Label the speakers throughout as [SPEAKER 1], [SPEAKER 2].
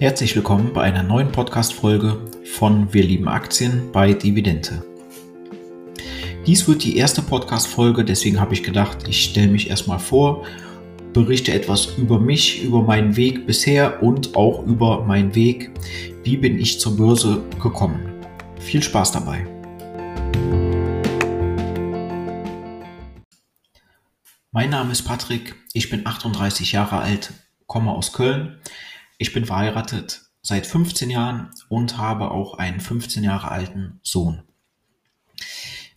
[SPEAKER 1] Herzlich willkommen bei einer neuen Podcast-Folge von Wir lieben Aktien bei Dividende. Dies wird die erste Podcast-Folge, deswegen habe ich gedacht, ich stelle mich erstmal vor, berichte etwas über mich, über meinen Weg bisher und auch über meinen Weg, wie bin ich zur Börse gekommen. Viel Spaß dabei. Mein Name ist Patrick, ich bin 38 Jahre alt, komme aus Köln ich bin verheiratet seit 15 Jahren und habe auch einen 15 Jahre alten Sohn.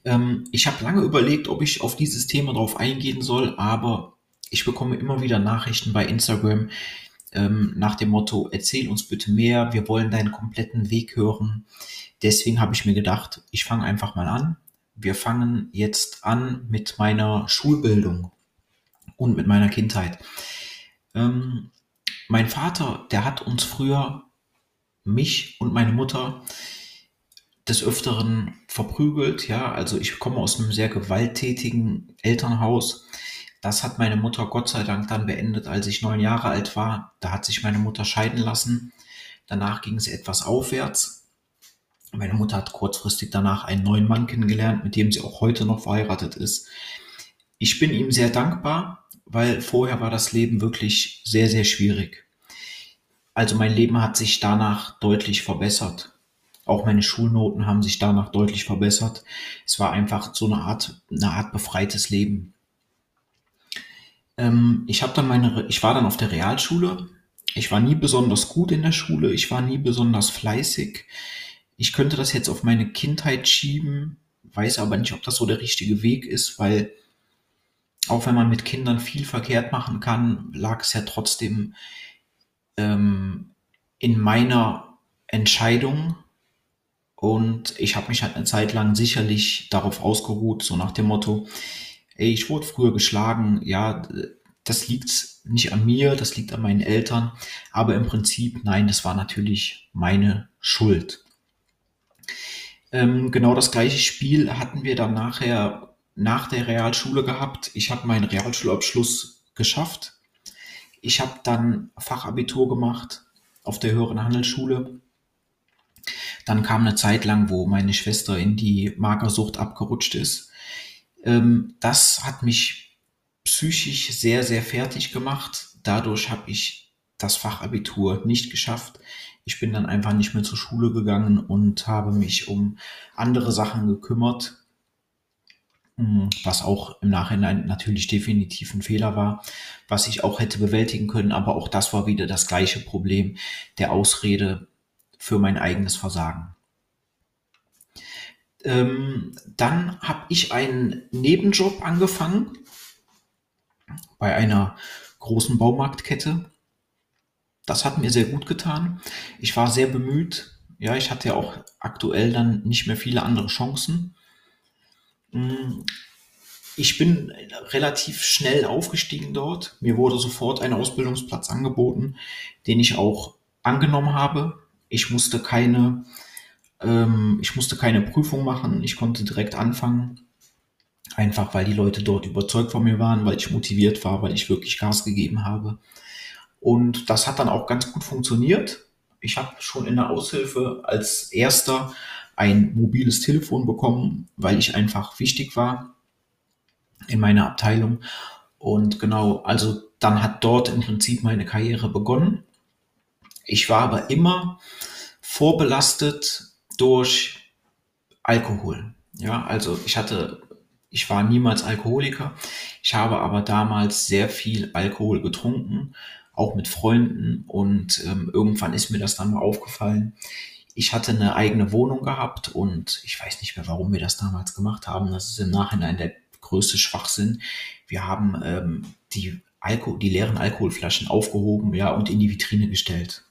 [SPEAKER 1] Ähm, ich habe lange überlegt, ob ich auf dieses Thema drauf eingehen soll, aber ich bekomme immer wieder Nachrichten bei Instagram ähm, nach dem Motto, erzähl uns bitte mehr, wir wollen deinen kompletten Weg hören. Deswegen habe ich mir gedacht, ich fange einfach mal an. Wir fangen jetzt an mit meiner Schulbildung und mit meiner Kindheit. Ähm, mein Vater, der hat uns früher, mich und meine Mutter, des Öfteren verprügelt. Ja, also ich komme aus einem sehr gewalttätigen Elternhaus. Das hat meine Mutter Gott sei Dank dann beendet, als ich neun Jahre alt war. Da hat sich meine Mutter scheiden lassen. Danach ging es etwas aufwärts. Meine Mutter hat kurzfristig danach einen neuen Mann kennengelernt, mit dem sie auch heute noch verheiratet ist. Ich bin ihm sehr dankbar, weil vorher war das Leben wirklich sehr, sehr schwierig. Also mein Leben hat sich danach deutlich verbessert. Auch meine Schulnoten haben sich danach deutlich verbessert. Es war einfach so eine Art, eine Art befreites Leben. Ähm, ich habe dann meine, ich war dann auf der Realschule. Ich war nie besonders gut in der Schule. Ich war nie besonders fleißig. Ich könnte das jetzt auf meine Kindheit schieben, weiß aber nicht, ob das so der richtige Weg ist, weil auch wenn man mit Kindern viel verkehrt machen kann, lag es ja trotzdem ähm, in meiner Entscheidung und ich habe mich halt eine Zeit lang sicherlich darauf ausgeruht, so nach dem Motto, ey, ich wurde früher geschlagen, ja, das liegt nicht an mir, das liegt an meinen Eltern, aber im Prinzip, nein, das war natürlich meine Schuld. Ähm, genau das gleiche Spiel hatten wir dann nachher nach der Realschule gehabt. Ich habe meinen Realschulabschluss geschafft ich habe dann Fachabitur gemacht auf der höheren Handelsschule. Dann kam eine Zeit lang, wo meine Schwester in die Magersucht abgerutscht ist. Ähm, das hat mich psychisch sehr, sehr fertig gemacht. Dadurch habe ich das Fachabitur nicht geschafft. Ich bin dann einfach nicht mehr zur Schule gegangen und habe mich um andere Sachen gekümmert. Mhm. was auch im Nachhinein natürlich definitiv ein Fehler war, was ich auch hätte bewältigen können, aber auch das war wieder das gleiche Problem der Ausrede für mein eigenes Versagen. Ähm, dann habe ich einen Nebenjob angefangen bei einer großen Baumarktkette. Das hat mir sehr gut getan. Ich war sehr bemüht. Ja, ich hatte ja auch aktuell dann nicht mehr viele andere Chancen. Mm, ich bin relativ schnell aufgestiegen dort. Mir wurde sofort ein Ausbildungsplatz angeboten, den ich auch angenommen habe. Ich musste keine, ähm, ich musste keine Prüfung machen. Ich konnte direkt anfangen. Einfach weil die Leute dort überzeugt von mir waren, weil ich motiviert war, weil ich wirklich Gas gegeben habe. Und das hat dann auch ganz gut funktioniert. Ich habe schon in der Aushilfe als erster ein mobiles Telefon bekommen, weil ich einfach wichtig war in meiner Abteilung. Und genau, also dann hat dort im Prinzip meine Karriere begonnen. Ich war aber immer vorbelastet durch Alkohol. Ja, also ich hatte, ich war niemals Alkoholiker. Ich habe aber damals sehr viel Alkohol getrunken, auch mit Freunden. Und ähm, irgendwann ist mir das dann mal aufgefallen ich hatte eine eigene Wohnung gehabt und ich weiß nicht mehr, warum wir das damals gemacht haben. Das ist im Nachhinein der größte Schwachsinn. Wir haben ähm, die, Alko die leeren Alkoholflaschen aufgehoben ja, und in die Vitrine gestellt.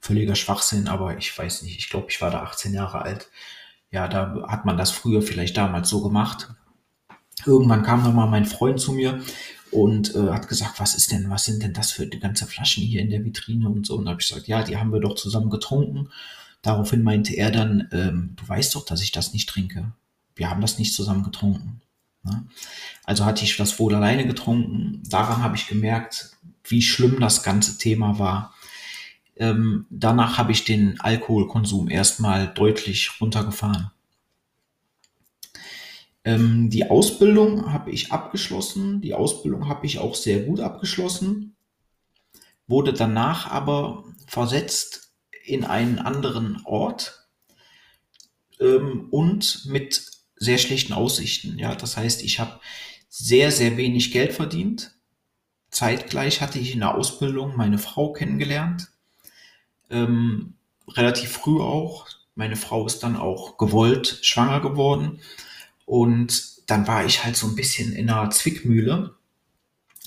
[SPEAKER 1] Völliger Schwachsinn, aber ich weiß nicht, ich glaube, ich war da 18 Jahre alt. Ja, da hat man das früher vielleicht damals so gemacht. Irgendwann kam dann mal mein Freund zu mir und äh, hat gesagt, was ist denn, was sind denn das für die ganze Flaschen hier in der Vitrine und so. Und da habe ich gesagt, ja, die haben wir doch zusammen getrunken. Daraufhin meinte er dann, ähm, du weißt doch, dass ich das nicht trinke. Wir haben das nicht zusammen getrunken. Ne? Also hatte ich das wohl alleine getrunken. Daran habe ich gemerkt, wie schlimm das ganze Thema war. Ähm, danach habe ich den Alkoholkonsum erstmal deutlich runtergefahren. Ähm, die Ausbildung habe ich abgeschlossen. Die Ausbildung habe ich auch sehr gut abgeschlossen. Wurde danach aber versetzt in einen anderen Ort ähm, und mit sehr schlechten Aussichten. Ja, das heißt, ich habe sehr, sehr wenig Geld verdient. Zeitgleich hatte ich in der Ausbildung meine Frau kennengelernt. Ähm, relativ früh auch. Meine Frau ist dann auch gewollt schwanger geworden. Und dann war ich halt so ein bisschen in einer Zwickmühle,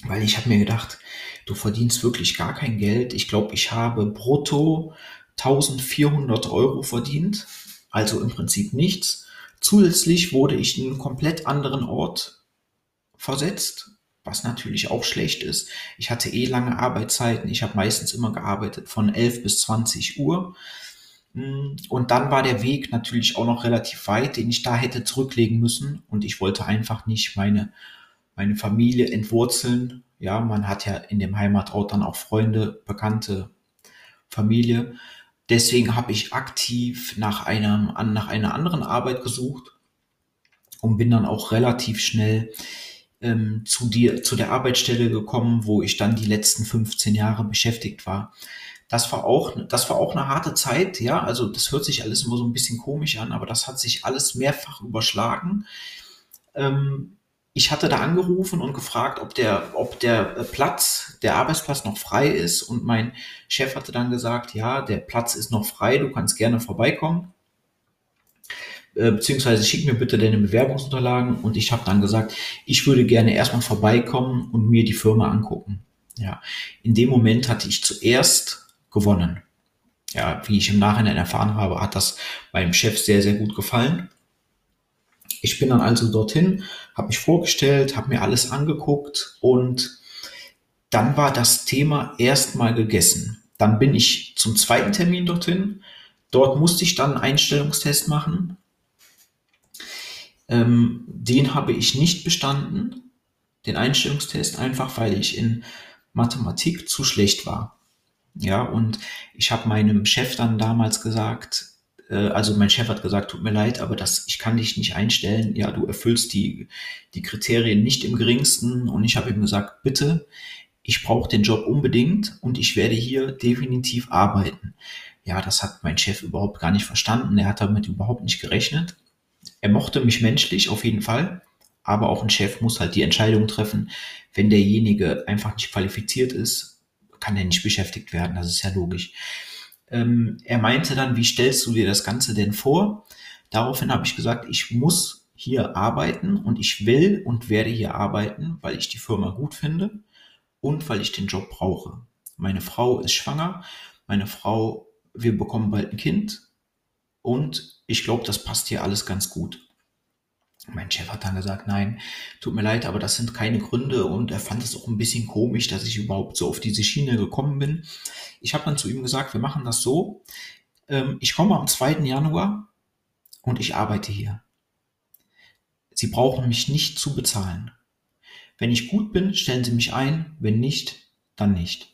[SPEAKER 1] weil ich habe mir gedacht, du verdienst wirklich gar kein Geld. Ich glaube, ich habe brutto 1400 Euro verdient, also im Prinzip nichts. Zusätzlich wurde ich in einen komplett anderen Ort versetzt, was natürlich auch schlecht ist. Ich hatte eh lange Arbeitszeiten. Ich habe meistens immer gearbeitet von 11 bis 20 Uhr. Mm, und dann war der Weg natürlich auch noch relativ weit, den ich da hätte zurücklegen müssen. Und ich wollte einfach nicht meine, meine Familie entwurzeln. Ja, man hat ja in dem Heimatort dann auch Freunde, Bekannte, Familie. Deswegen habe ich aktiv nach, einem, nach einer anderen Arbeit gesucht und bin dann auch relativ schnell ähm, zu, dir, zu der Arbeitsstelle gekommen, wo ich dann die letzten 15 Jahre beschäftigt war. Das war auch, das war auch eine harte Zeit, ja. Also das hört sich alles immer so ein bisschen komisch an, aber das hat sich alles mehrfach überschlagen. Ähm, ich hatte da angerufen und gefragt, ob der, ob der Platz, der Arbeitsplatz noch frei ist. Und mein Chef hatte dann gesagt, ja, der Platz ist noch frei, du kannst gerne vorbeikommen. Äh, beziehungsweise schick mir bitte deine Bewerbungsunterlagen. Und ich habe dann gesagt, ich würde gerne erstmal vorbeikommen und mir die Firma angucken. Ja, in dem Moment hatte ich zuerst gewonnen. Ja, wie ich im Nachhinein erfahren habe, hat das meinem Chef sehr, sehr gut gefallen. Ich bin dann also dorthin, habe mich vorgestellt, habe mir alles angeguckt und dann war das Thema erstmal gegessen. Dann bin ich zum zweiten Termin dorthin. Dort musste ich dann einen Einstellungstest machen. Ähm, den habe ich nicht bestanden, den Einstellungstest, einfach weil ich in Mathematik zu schlecht war. Ja, und ich habe meinem Chef dann damals gesagt, also mein Chef hat gesagt, tut mir leid, aber das, ich kann dich nicht einstellen. Ja, du erfüllst die, die Kriterien nicht im geringsten. Und ich habe ihm gesagt, bitte, ich brauche den Job unbedingt und ich werde hier definitiv arbeiten. Ja, das hat mein Chef überhaupt gar nicht verstanden. Er hat damit überhaupt nicht gerechnet. Er mochte mich menschlich auf jeden Fall, aber auch ein Chef muss halt die Entscheidung treffen. Wenn derjenige einfach nicht qualifiziert ist, kann er nicht beschäftigt werden. Das ist ja logisch. Ähm, er meinte dann, wie stellst du dir das Ganze denn vor? Daraufhin habe ich gesagt, ich muss hier arbeiten und ich will und werde hier arbeiten, weil ich die Firma gut finde und weil ich den Job brauche. Meine Frau ist schwanger, meine Frau, wir bekommen bald ein Kind und ich glaube, das passt hier alles ganz gut. Mein Chef hat dann gesagt, nein, tut mir leid, aber das sind keine Gründe und er fand es auch ein bisschen komisch, dass ich überhaupt so auf diese Schiene gekommen bin. Ich habe dann zu ihm gesagt, wir machen das so. Ähm, ich komme am 2. Januar und ich arbeite hier. Sie brauchen mich nicht zu bezahlen. Wenn ich gut bin, stellen Sie mich ein. Wenn nicht, dann nicht.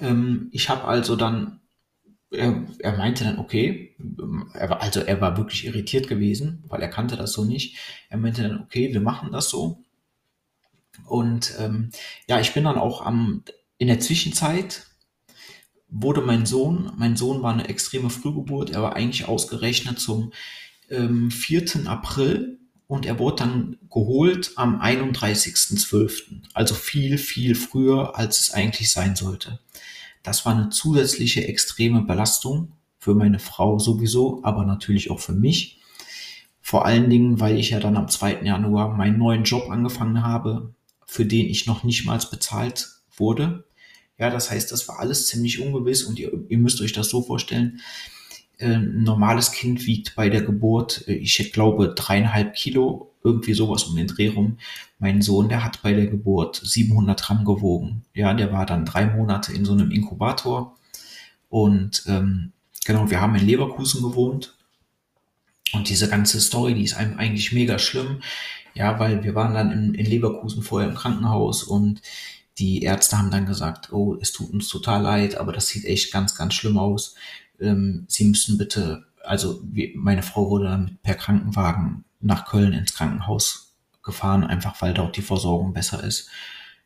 [SPEAKER 1] Ähm, ich habe also dann er, er meinte dann, okay, er war, also er war wirklich irritiert gewesen, weil er kannte das so nicht. Er meinte dann, okay, wir machen das so. Und ähm, ja, ich bin dann auch am, in der Zwischenzeit wurde mein Sohn, mein Sohn war eine extreme Frühgeburt, er war eigentlich ausgerechnet zum ähm, 4. April und er wurde dann geholt am 31.12., also viel, viel früher, als es eigentlich sein sollte. Das war eine zusätzliche extreme Belastung für meine Frau sowieso, aber natürlich auch für mich. Vor allen Dingen, weil ich ja dann am 2. Januar meinen neuen Job angefangen habe, für den ich noch nicht mal bezahlt wurde. Ja, das heißt, das war alles ziemlich ungewiss und ihr, ihr müsst euch das so vorstellen. Äh, ein normales Kind wiegt bei der Geburt, äh, ich glaube, dreieinhalb Kilo irgendwie sowas um den Dreh rum. Mein Sohn, der hat bei der Geburt 700 Gramm gewogen. Ja, der war dann drei Monate in so einem Inkubator. Und ähm, genau, wir haben in Leverkusen gewohnt. Und diese ganze Story, die ist einem eigentlich mega schlimm. Ja, weil wir waren dann in, in Leverkusen vorher im Krankenhaus und Die Ärzte haben dann gesagt, oh, es tut uns total leid, aber das sieht echt ganz, ganz schlimm aus. Ähm, Sie müssen bitte, also wie, meine Frau wurde dann per Krankenwagen nach Köln ins Krankenhaus gefahren, einfach weil dort die Versorgung besser ist.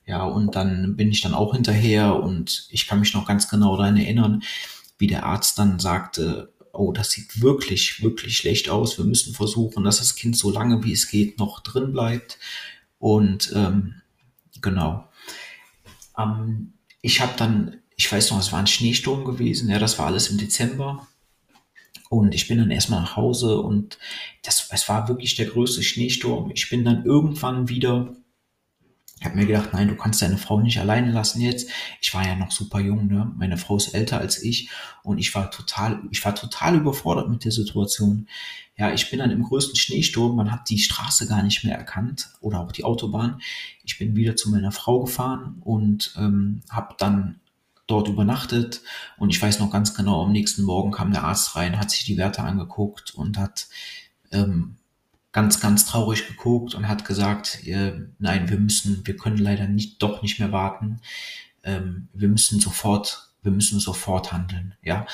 [SPEAKER 1] Ja, und dann bin ich dann auch hinterher und ich kann mich noch ganz genau daran erinnern, wie der Arzt dann sagte, oh, das sieht wirklich, wirklich schlecht aus. Wir müssen versuchen, dass das Kind so lange wie es geht noch drin bleibt. Und ähm, genau. Ähm, ich habe dann, ich weiß noch, es war ein Schneesturm gewesen. Ja, das war alles im Dezember. Und ich bin dann erstmal nach Hause und das, es war wirklich der größte Schneesturm. Ich bin dann irgendwann wieder ich habe mir gedacht, nein, du kannst deine Frau nicht alleine lassen jetzt. Ich war ja noch super jung, ne? Meine Frau ist älter als ich und ich war total, ich war total überfordert mit der Situation. Ja, ich bin dann im größten Schneesturm, man hat die Straße gar nicht mehr erkannt oder auch die Autobahn. Ich bin wieder zu meiner Frau gefahren und ähm, habe dann dort übernachtet und ich weiß noch ganz genau, am nächsten Morgen kam der Arzt rein, hat sich die Werte angeguckt und hat ähm, ganz, ganz traurig geguckt und hat gesagt, äh, nein, wir müssen, wir können leider nicht, doch nicht mehr warten. Ähm, wir müssen sofort, wir müssen sofort handeln, ja.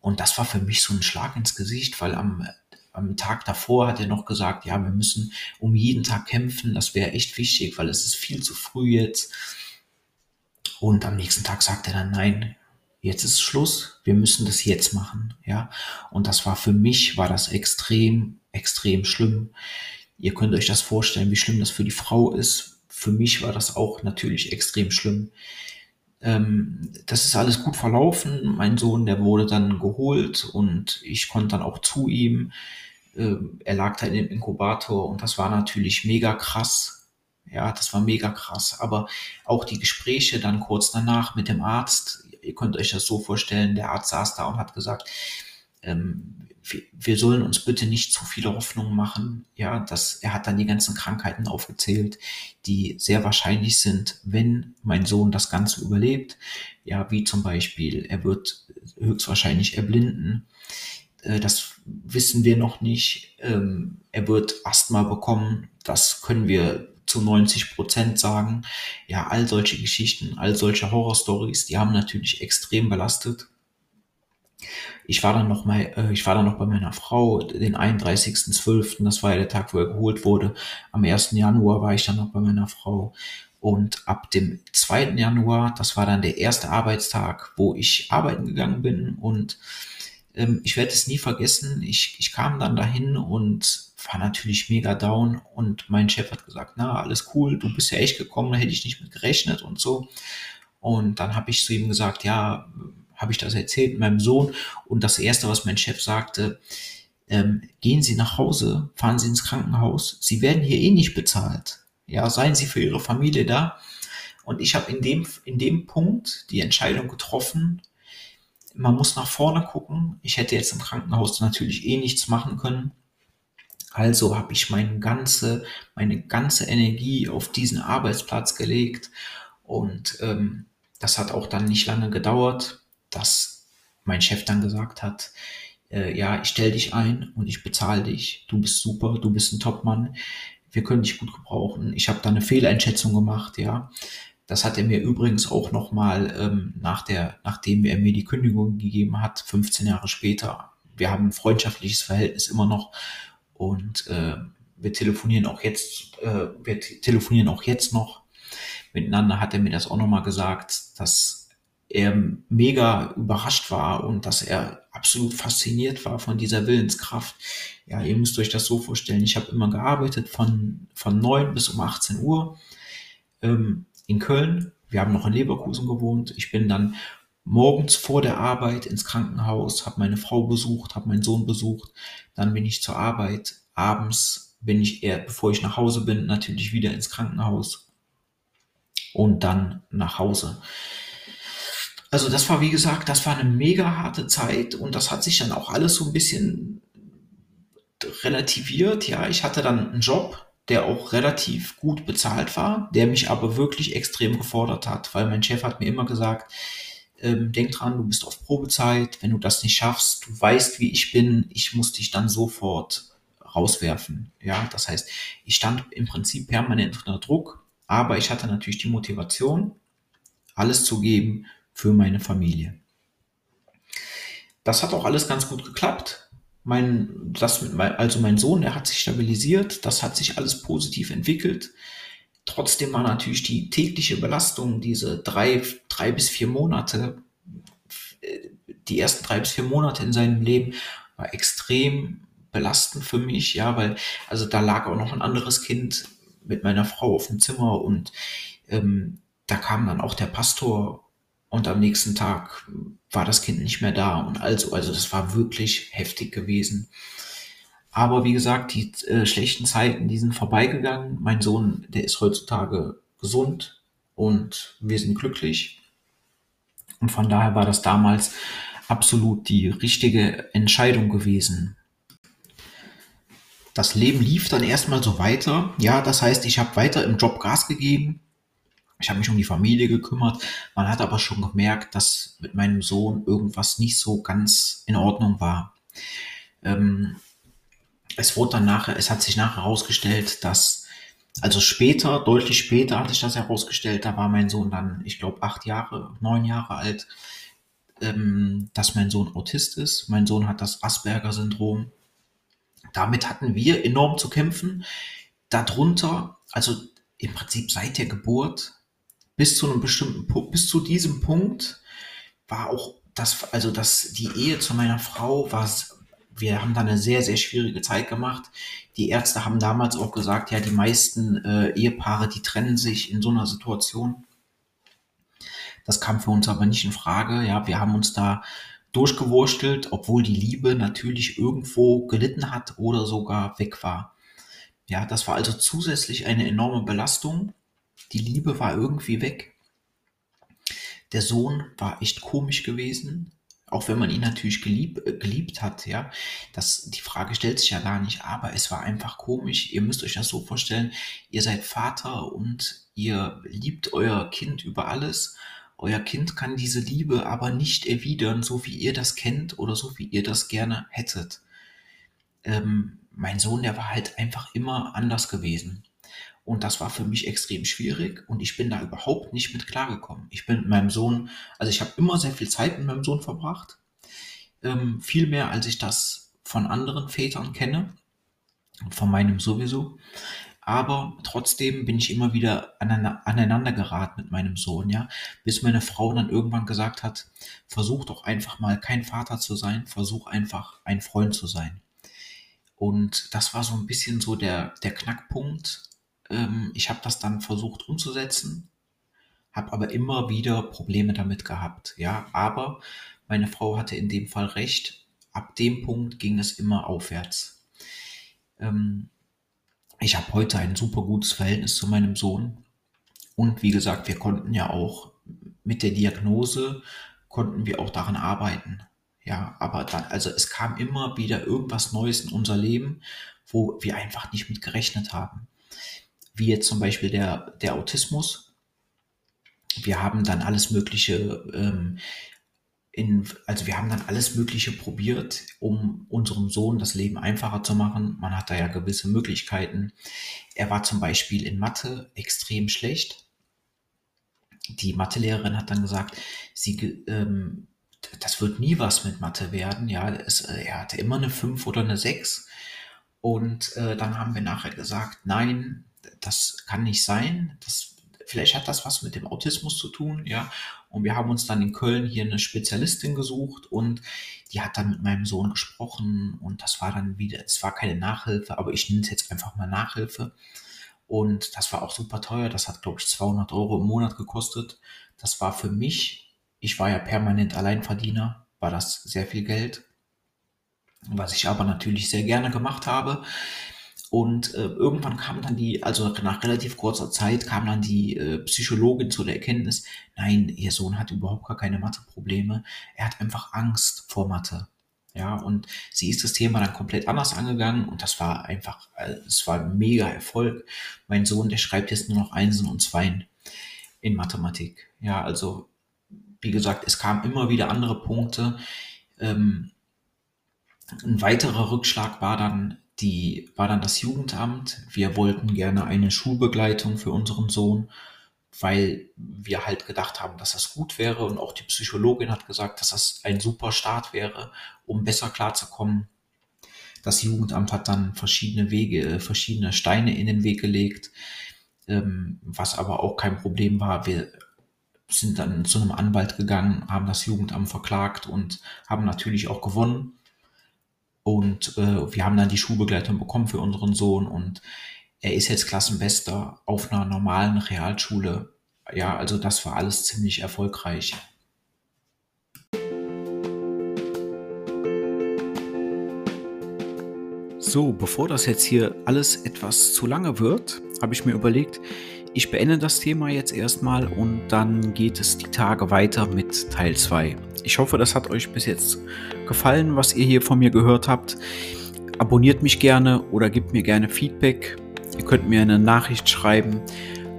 [SPEAKER 1] Und das war für mich so ein Schlag ins Gesicht, weil am, am Tag davor hat er noch gesagt, ja, wir müssen um jeden Tag kämpfen, das wäre echt wichtig, weil es ist viel zu früh jetzt. Und am nächsten Tag sagt er dann, nein, jetzt ist Schluss, wir müssen das jetzt machen, ja. Und das war für mich, war das extrem extrem schlimm. Ihr könnt euch das vorstellen, wie schlimm das für die Frau ist. Für mich war das auch natürlich extrem schlimm. Ähm, das ist alles gut verlaufen. Mein Sohn, der wurde dann geholt und ich konnte dann auch zu ihm. Ähm, er lag da in dem Inkubator und das war natürlich mega krass. Ja, das war mega krass. Aber auch die Gespräche dann kurz danach mit dem Arzt, ihr könnt euch das so vorstellen, der Arzt saß da und hat gesagt, ähm, wir sollen uns bitte nicht zu viele Hoffnungen machen. Ja, dass er hat dann die ganzen Krankheiten aufgezählt, die sehr wahrscheinlich sind, wenn mein Sohn das Ganze überlebt. Ja, wie zum Beispiel, er wird höchstwahrscheinlich erblinden. Äh, das wissen wir noch nicht. Ähm, er wird Asthma bekommen. Das können wir zu 90 Prozent sagen. Ja, all solche Geschichten, all solche Horrorstories, die haben natürlich extrem belastet. Ich war dann noch mal, äh, ich war dann noch bei meiner Frau, den 31.12., das war ja der Tag, wo er geholt wurde. Am 1. Januar war ich dann noch bei meiner Frau. Und ab dem 2. Januar, das war dann der erste Arbeitstag, wo ich arbeiten gegangen bin. Und ähm, ich werde es nie vergessen. Ich, ich kam dann dahin und war natürlich mega down. Und mein Chef hat gesagt, na, alles cool, du bist ja echt gekommen, da hätte ich nicht mit gerechnet und so. Und dann habe ich zu ihm gesagt, ja, habe ich das erzählt meinem Sohn und das Erste, was mein Chef sagte, ähm, gehen Sie nach Hause, fahren Sie ins Krankenhaus, Sie werden hier eh nicht bezahlt. Ja, seien Sie für Ihre Familie da. Und ich habe in dem, in dem Punkt die Entscheidung getroffen, man muss nach vorne gucken. Ich hätte jetzt im Krankenhaus natürlich eh nichts machen können. Also habe ich meine ganze, meine ganze Energie auf diesen Arbeitsplatz gelegt und ähm, das hat auch dann nicht lange gedauert dass mein Chef dann gesagt hat, äh, ja, ich stell dich ein und ich bezahle dich. Du bist super, du bist ein Topmann. Wir können dich gut gebrauchen. Ich habe da eine Fehleinschätzung gemacht, ja. Das hat er mir übrigens auch nochmal ähm, nach der, nachdem er mir die Kündigung gegeben hat, 15 Jahre später. Wir haben ein freundschaftliches Verhältnis immer noch und äh, wir telefonieren auch jetzt, äh, wir telefonieren auch jetzt noch miteinander. Hat er mir das auch nochmal gesagt, dass er mega überrascht war und dass er absolut fasziniert war von dieser Willenskraft. Ja, ihr müsst euch das so vorstellen. Ich habe immer gearbeitet von, von 9 bis um 18 Uhr ähm, in Köln. Wir haben noch in Leverkusen gewohnt. Ich bin dann morgens vor der Arbeit ins Krankenhaus, habe meine Frau besucht, habe meinen Sohn besucht. Dann bin ich zur Arbeit. Abends bin ich eher, bevor ich nach Hause bin, natürlich wieder ins Krankenhaus und dann nach Hause. Also das war, wie gesagt, das war eine mega harte Zeit und das hat sich dann auch alles so ein bisschen relativiert. Ja, ich hatte dann einen Job, der auch relativ gut bezahlt war, der mich aber wirklich extrem gefordert hat, weil mein Chef hat mir immer gesagt, ähm, denk dran, du bist auf Probezeit, wenn du das nicht schaffst, du weißt, wie ich bin, ich muss dich dann sofort rauswerfen. Ja, das heißt, ich stand im Prinzip permanent unter Druck, aber ich hatte natürlich die Motivation alles zu geben für meine Familie. Das hat auch alles ganz gut geklappt. Mein, das also mein Sohn, der hat sich stabilisiert, das hat sich alles positiv entwickelt. Trotzdem war natürlich die tägliche Belastung, diese drei, drei bis vier Monate, äh, die ersten drei bis vier Monate in seinem Leben, war extrem belastend für mich, ja, weil, also da lag auch noch ein anderes Kind mit meiner Frau auf dem Zimmer und ähm, da kam dann auch der Pastor und am nächsten Tag war das Kind nicht mehr da und also, also das war wirklich heftig gewesen. Aber wie gesagt, die äh, schlechten Zeiten, die sind vorbeigegangen. Mein Sohn, der ist heutzutage gesund und wir sind glücklich. Und von daher war das damals absolut die richtige Entscheidung gewesen. Das Leben lief dann erstmal so weiter. Ja, das heißt, ich habe weiter im Job Gas gegeben. Ich habe mich um die Familie gekümmert. Man hat aber schon gemerkt, dass mit meinem Sohn irgendwas nicht so ganz in Ordnung war. Ähm, es wurde dann nachher, es hat sich nachher herausgestellt, dass, also später, deutlich später hat sich das herausgestellt, da war mein Sohn dann, ich glaube, acht Jahre, neun Jahre alt, ähm, dass mein Sohn Autist ist. Mein Sohn hat das Asperger-Syndrom. Damit hatten wir enorm zu kämpfen. Darunter, also im Prinzip seit der Geburt bis zu einem bestimmten Punkt, bis zu diesem Punkt war auch das, also das, die Ehe zu meiner Frau war, wir haben da eine sehr, sehr schwierige Zeit gemacht. Die Ärzte haben damals auch gesagt, ja, die meisten äh, Ehepaare, die trennen sich in so einer Situation. Das kam für uns aber nicht in Frage. Ja, wir haben uns da durchgewurstelt, obwohl die Liebe natürlich irgendwo gelitten hat oder sogar weg war. Ja, das war also zusätzlich eine enorme Belastung die Liebe war irgendwie weg. Der Sohn war echt komisch gewesen, auch wenn man ihn natürlich gelieb, äh, geliebt hat, ja. Das, die Frage stellt sich ja gar nicht, aber es war einfach komisch. Ihr müsst euch das so vorstellen, ihr seid Vater und ihr liebt euer Kind über alles. Euer Kind kann diese Liebe aber nicht erwidern, so wie ihr das kennt oder so wie ihr das gerne hättet. Ähm, mein Sohn, der war halt einfach immer anders gewesen. Und das war für mich extrem schwierig und ich bin da überhaupt nicht mit klargekommen. Ich bin mit meinem Sohn, also ich habe immer sehr viel Zeit mit meinem Sohn verbracht, ähm, viel mehr als ich das von anderen Vätern kenne, von meinem sowieso. Aber trotzdem bin ich immer wieder aneinander geraten mit meinem Sohn, ja, bis meine Frau dann irgendwann gesagt hat, versuch doch einfach mal kein Vater zu sein, versuch einfach ein Freund zu sein. Und das war so ein bisschen so der, der Knackpunkt, ähm, ich habe das dann versucht umzusetzen, habe aber immer wieder Probleme damit gehabt. Ja, aber meine Frau hatte in dem Fall recht. Ab dem Punkt ging es immer aufwärts. Ähm, ich habe heute ein super gutes Verhältnis zu meinem Sohn. Und wie gesagt, wir konnten ja auch mit der Diagnose, konnten wir auch daran arbeiten. Ja, aber dann, also es kam immer wieder irgendwas Neues in unser Leben, wo wir einfach nicht mit gerechnet haben wie jetzt zum Beispiel der, der Autismus. Wir haben dann alles Mögliche, ähm, in, also wir haben dann alles Mögliche probiert, um unserem Sohn das Leben einfacher zu machen. Man hat da ja gewisse Möglichkeiten. Er war zum Beispiel in Mathe extrem schlecht. Die Mathelehrerin hat dann gesagt, sie, ähm, das wird nie was mit Mathe werden. Ja, es, äh, er hatte immer eine 5 oder eine 6. Und äh, dann haben wir nachher gesagt, nein, das kann nicht sein. Das, vielleicht hat das was mit dem Autismus zu tun, ja. Und wir haben uns dann in Köln hier eine Spezialistin gesucht und die hat dann mit meinem Sohn gesprochen und das war dann wieder, es war keine Nachhilfe, aber ich nenne es jetzt einfach mal Nachhilfe. Und das war auch super teuer. Das hat, glaube ich, 200 Euro im Monat gekostet. Das war für mich, ich war ja permanent Alleinverdiener, war das sehr viel Geld. Was ich aber natürlich sehr gerne gemacht habe. Und äh, irgendwann kam dann die, also nach relativ kurzer Zeit kam dann die äh, Psychologin zu der Erkenntnis, nein, ihr Sohn hat überhaupt gar keine Matheprobleme. Er hat einfach Angst vor Mathe. Ja, und sie ist das Thema dann komplett anders angegangen und das war einfach, äh, es war ein mega Erfolg. Mein Sohn, der schreibt jetzt nur noch Einsen und Zweien in Mathematik. Ja, also wie gesagt, es kamen immer wieder andere Punkte. Ähm, ein weiterer Rückschlag war dann die war dann das Jugendamt. Wir wollten gerne eine Schulbegleitung für unseren Sohn, weil wir halt gedacht haben, dass das gut wäre und auch die Psychologin hat gesagt, dass das ein super Start wäre, um besser klarzukommen. Das Jugendamt hat dann verschiedene Wege, verschiedene Steine in den Weg gelegt, ähm, was aber auch kein Problem war. Wir sind dann zu einem Anwalt gegangen, haben das Jugendamt verklagt und haben natürlich auch gewonnen. Und äh, wir haben dann die Schulbegleitung bekommen für unseren Sohn und er ist jetzt Klassenbester auf einer normalen Realschule. Ja, also das war alles ziemlich erfolgreich. So, bevor das jetzt hier alles etwas zu lange wird, habe ich mir überlegt, ich beende das Thema jetzt erstmal und dann geht es die Tage weiter mit Teil 2. Ich hoffe, das hat euch bis jetzt gefallen, was ihr hier von mir gehört habt. Abonniert mich gerne oder gebt mir gerne Feedback. Ihr könnt mir eine Nachricht schreiben.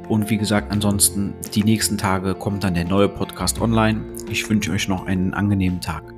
[SPEAKER 1] Und wie gesagt, ansonsten die nächsten Tage kommt dann der neue Podcast online. Ich wünsche euch noch einen angenehmen Tag.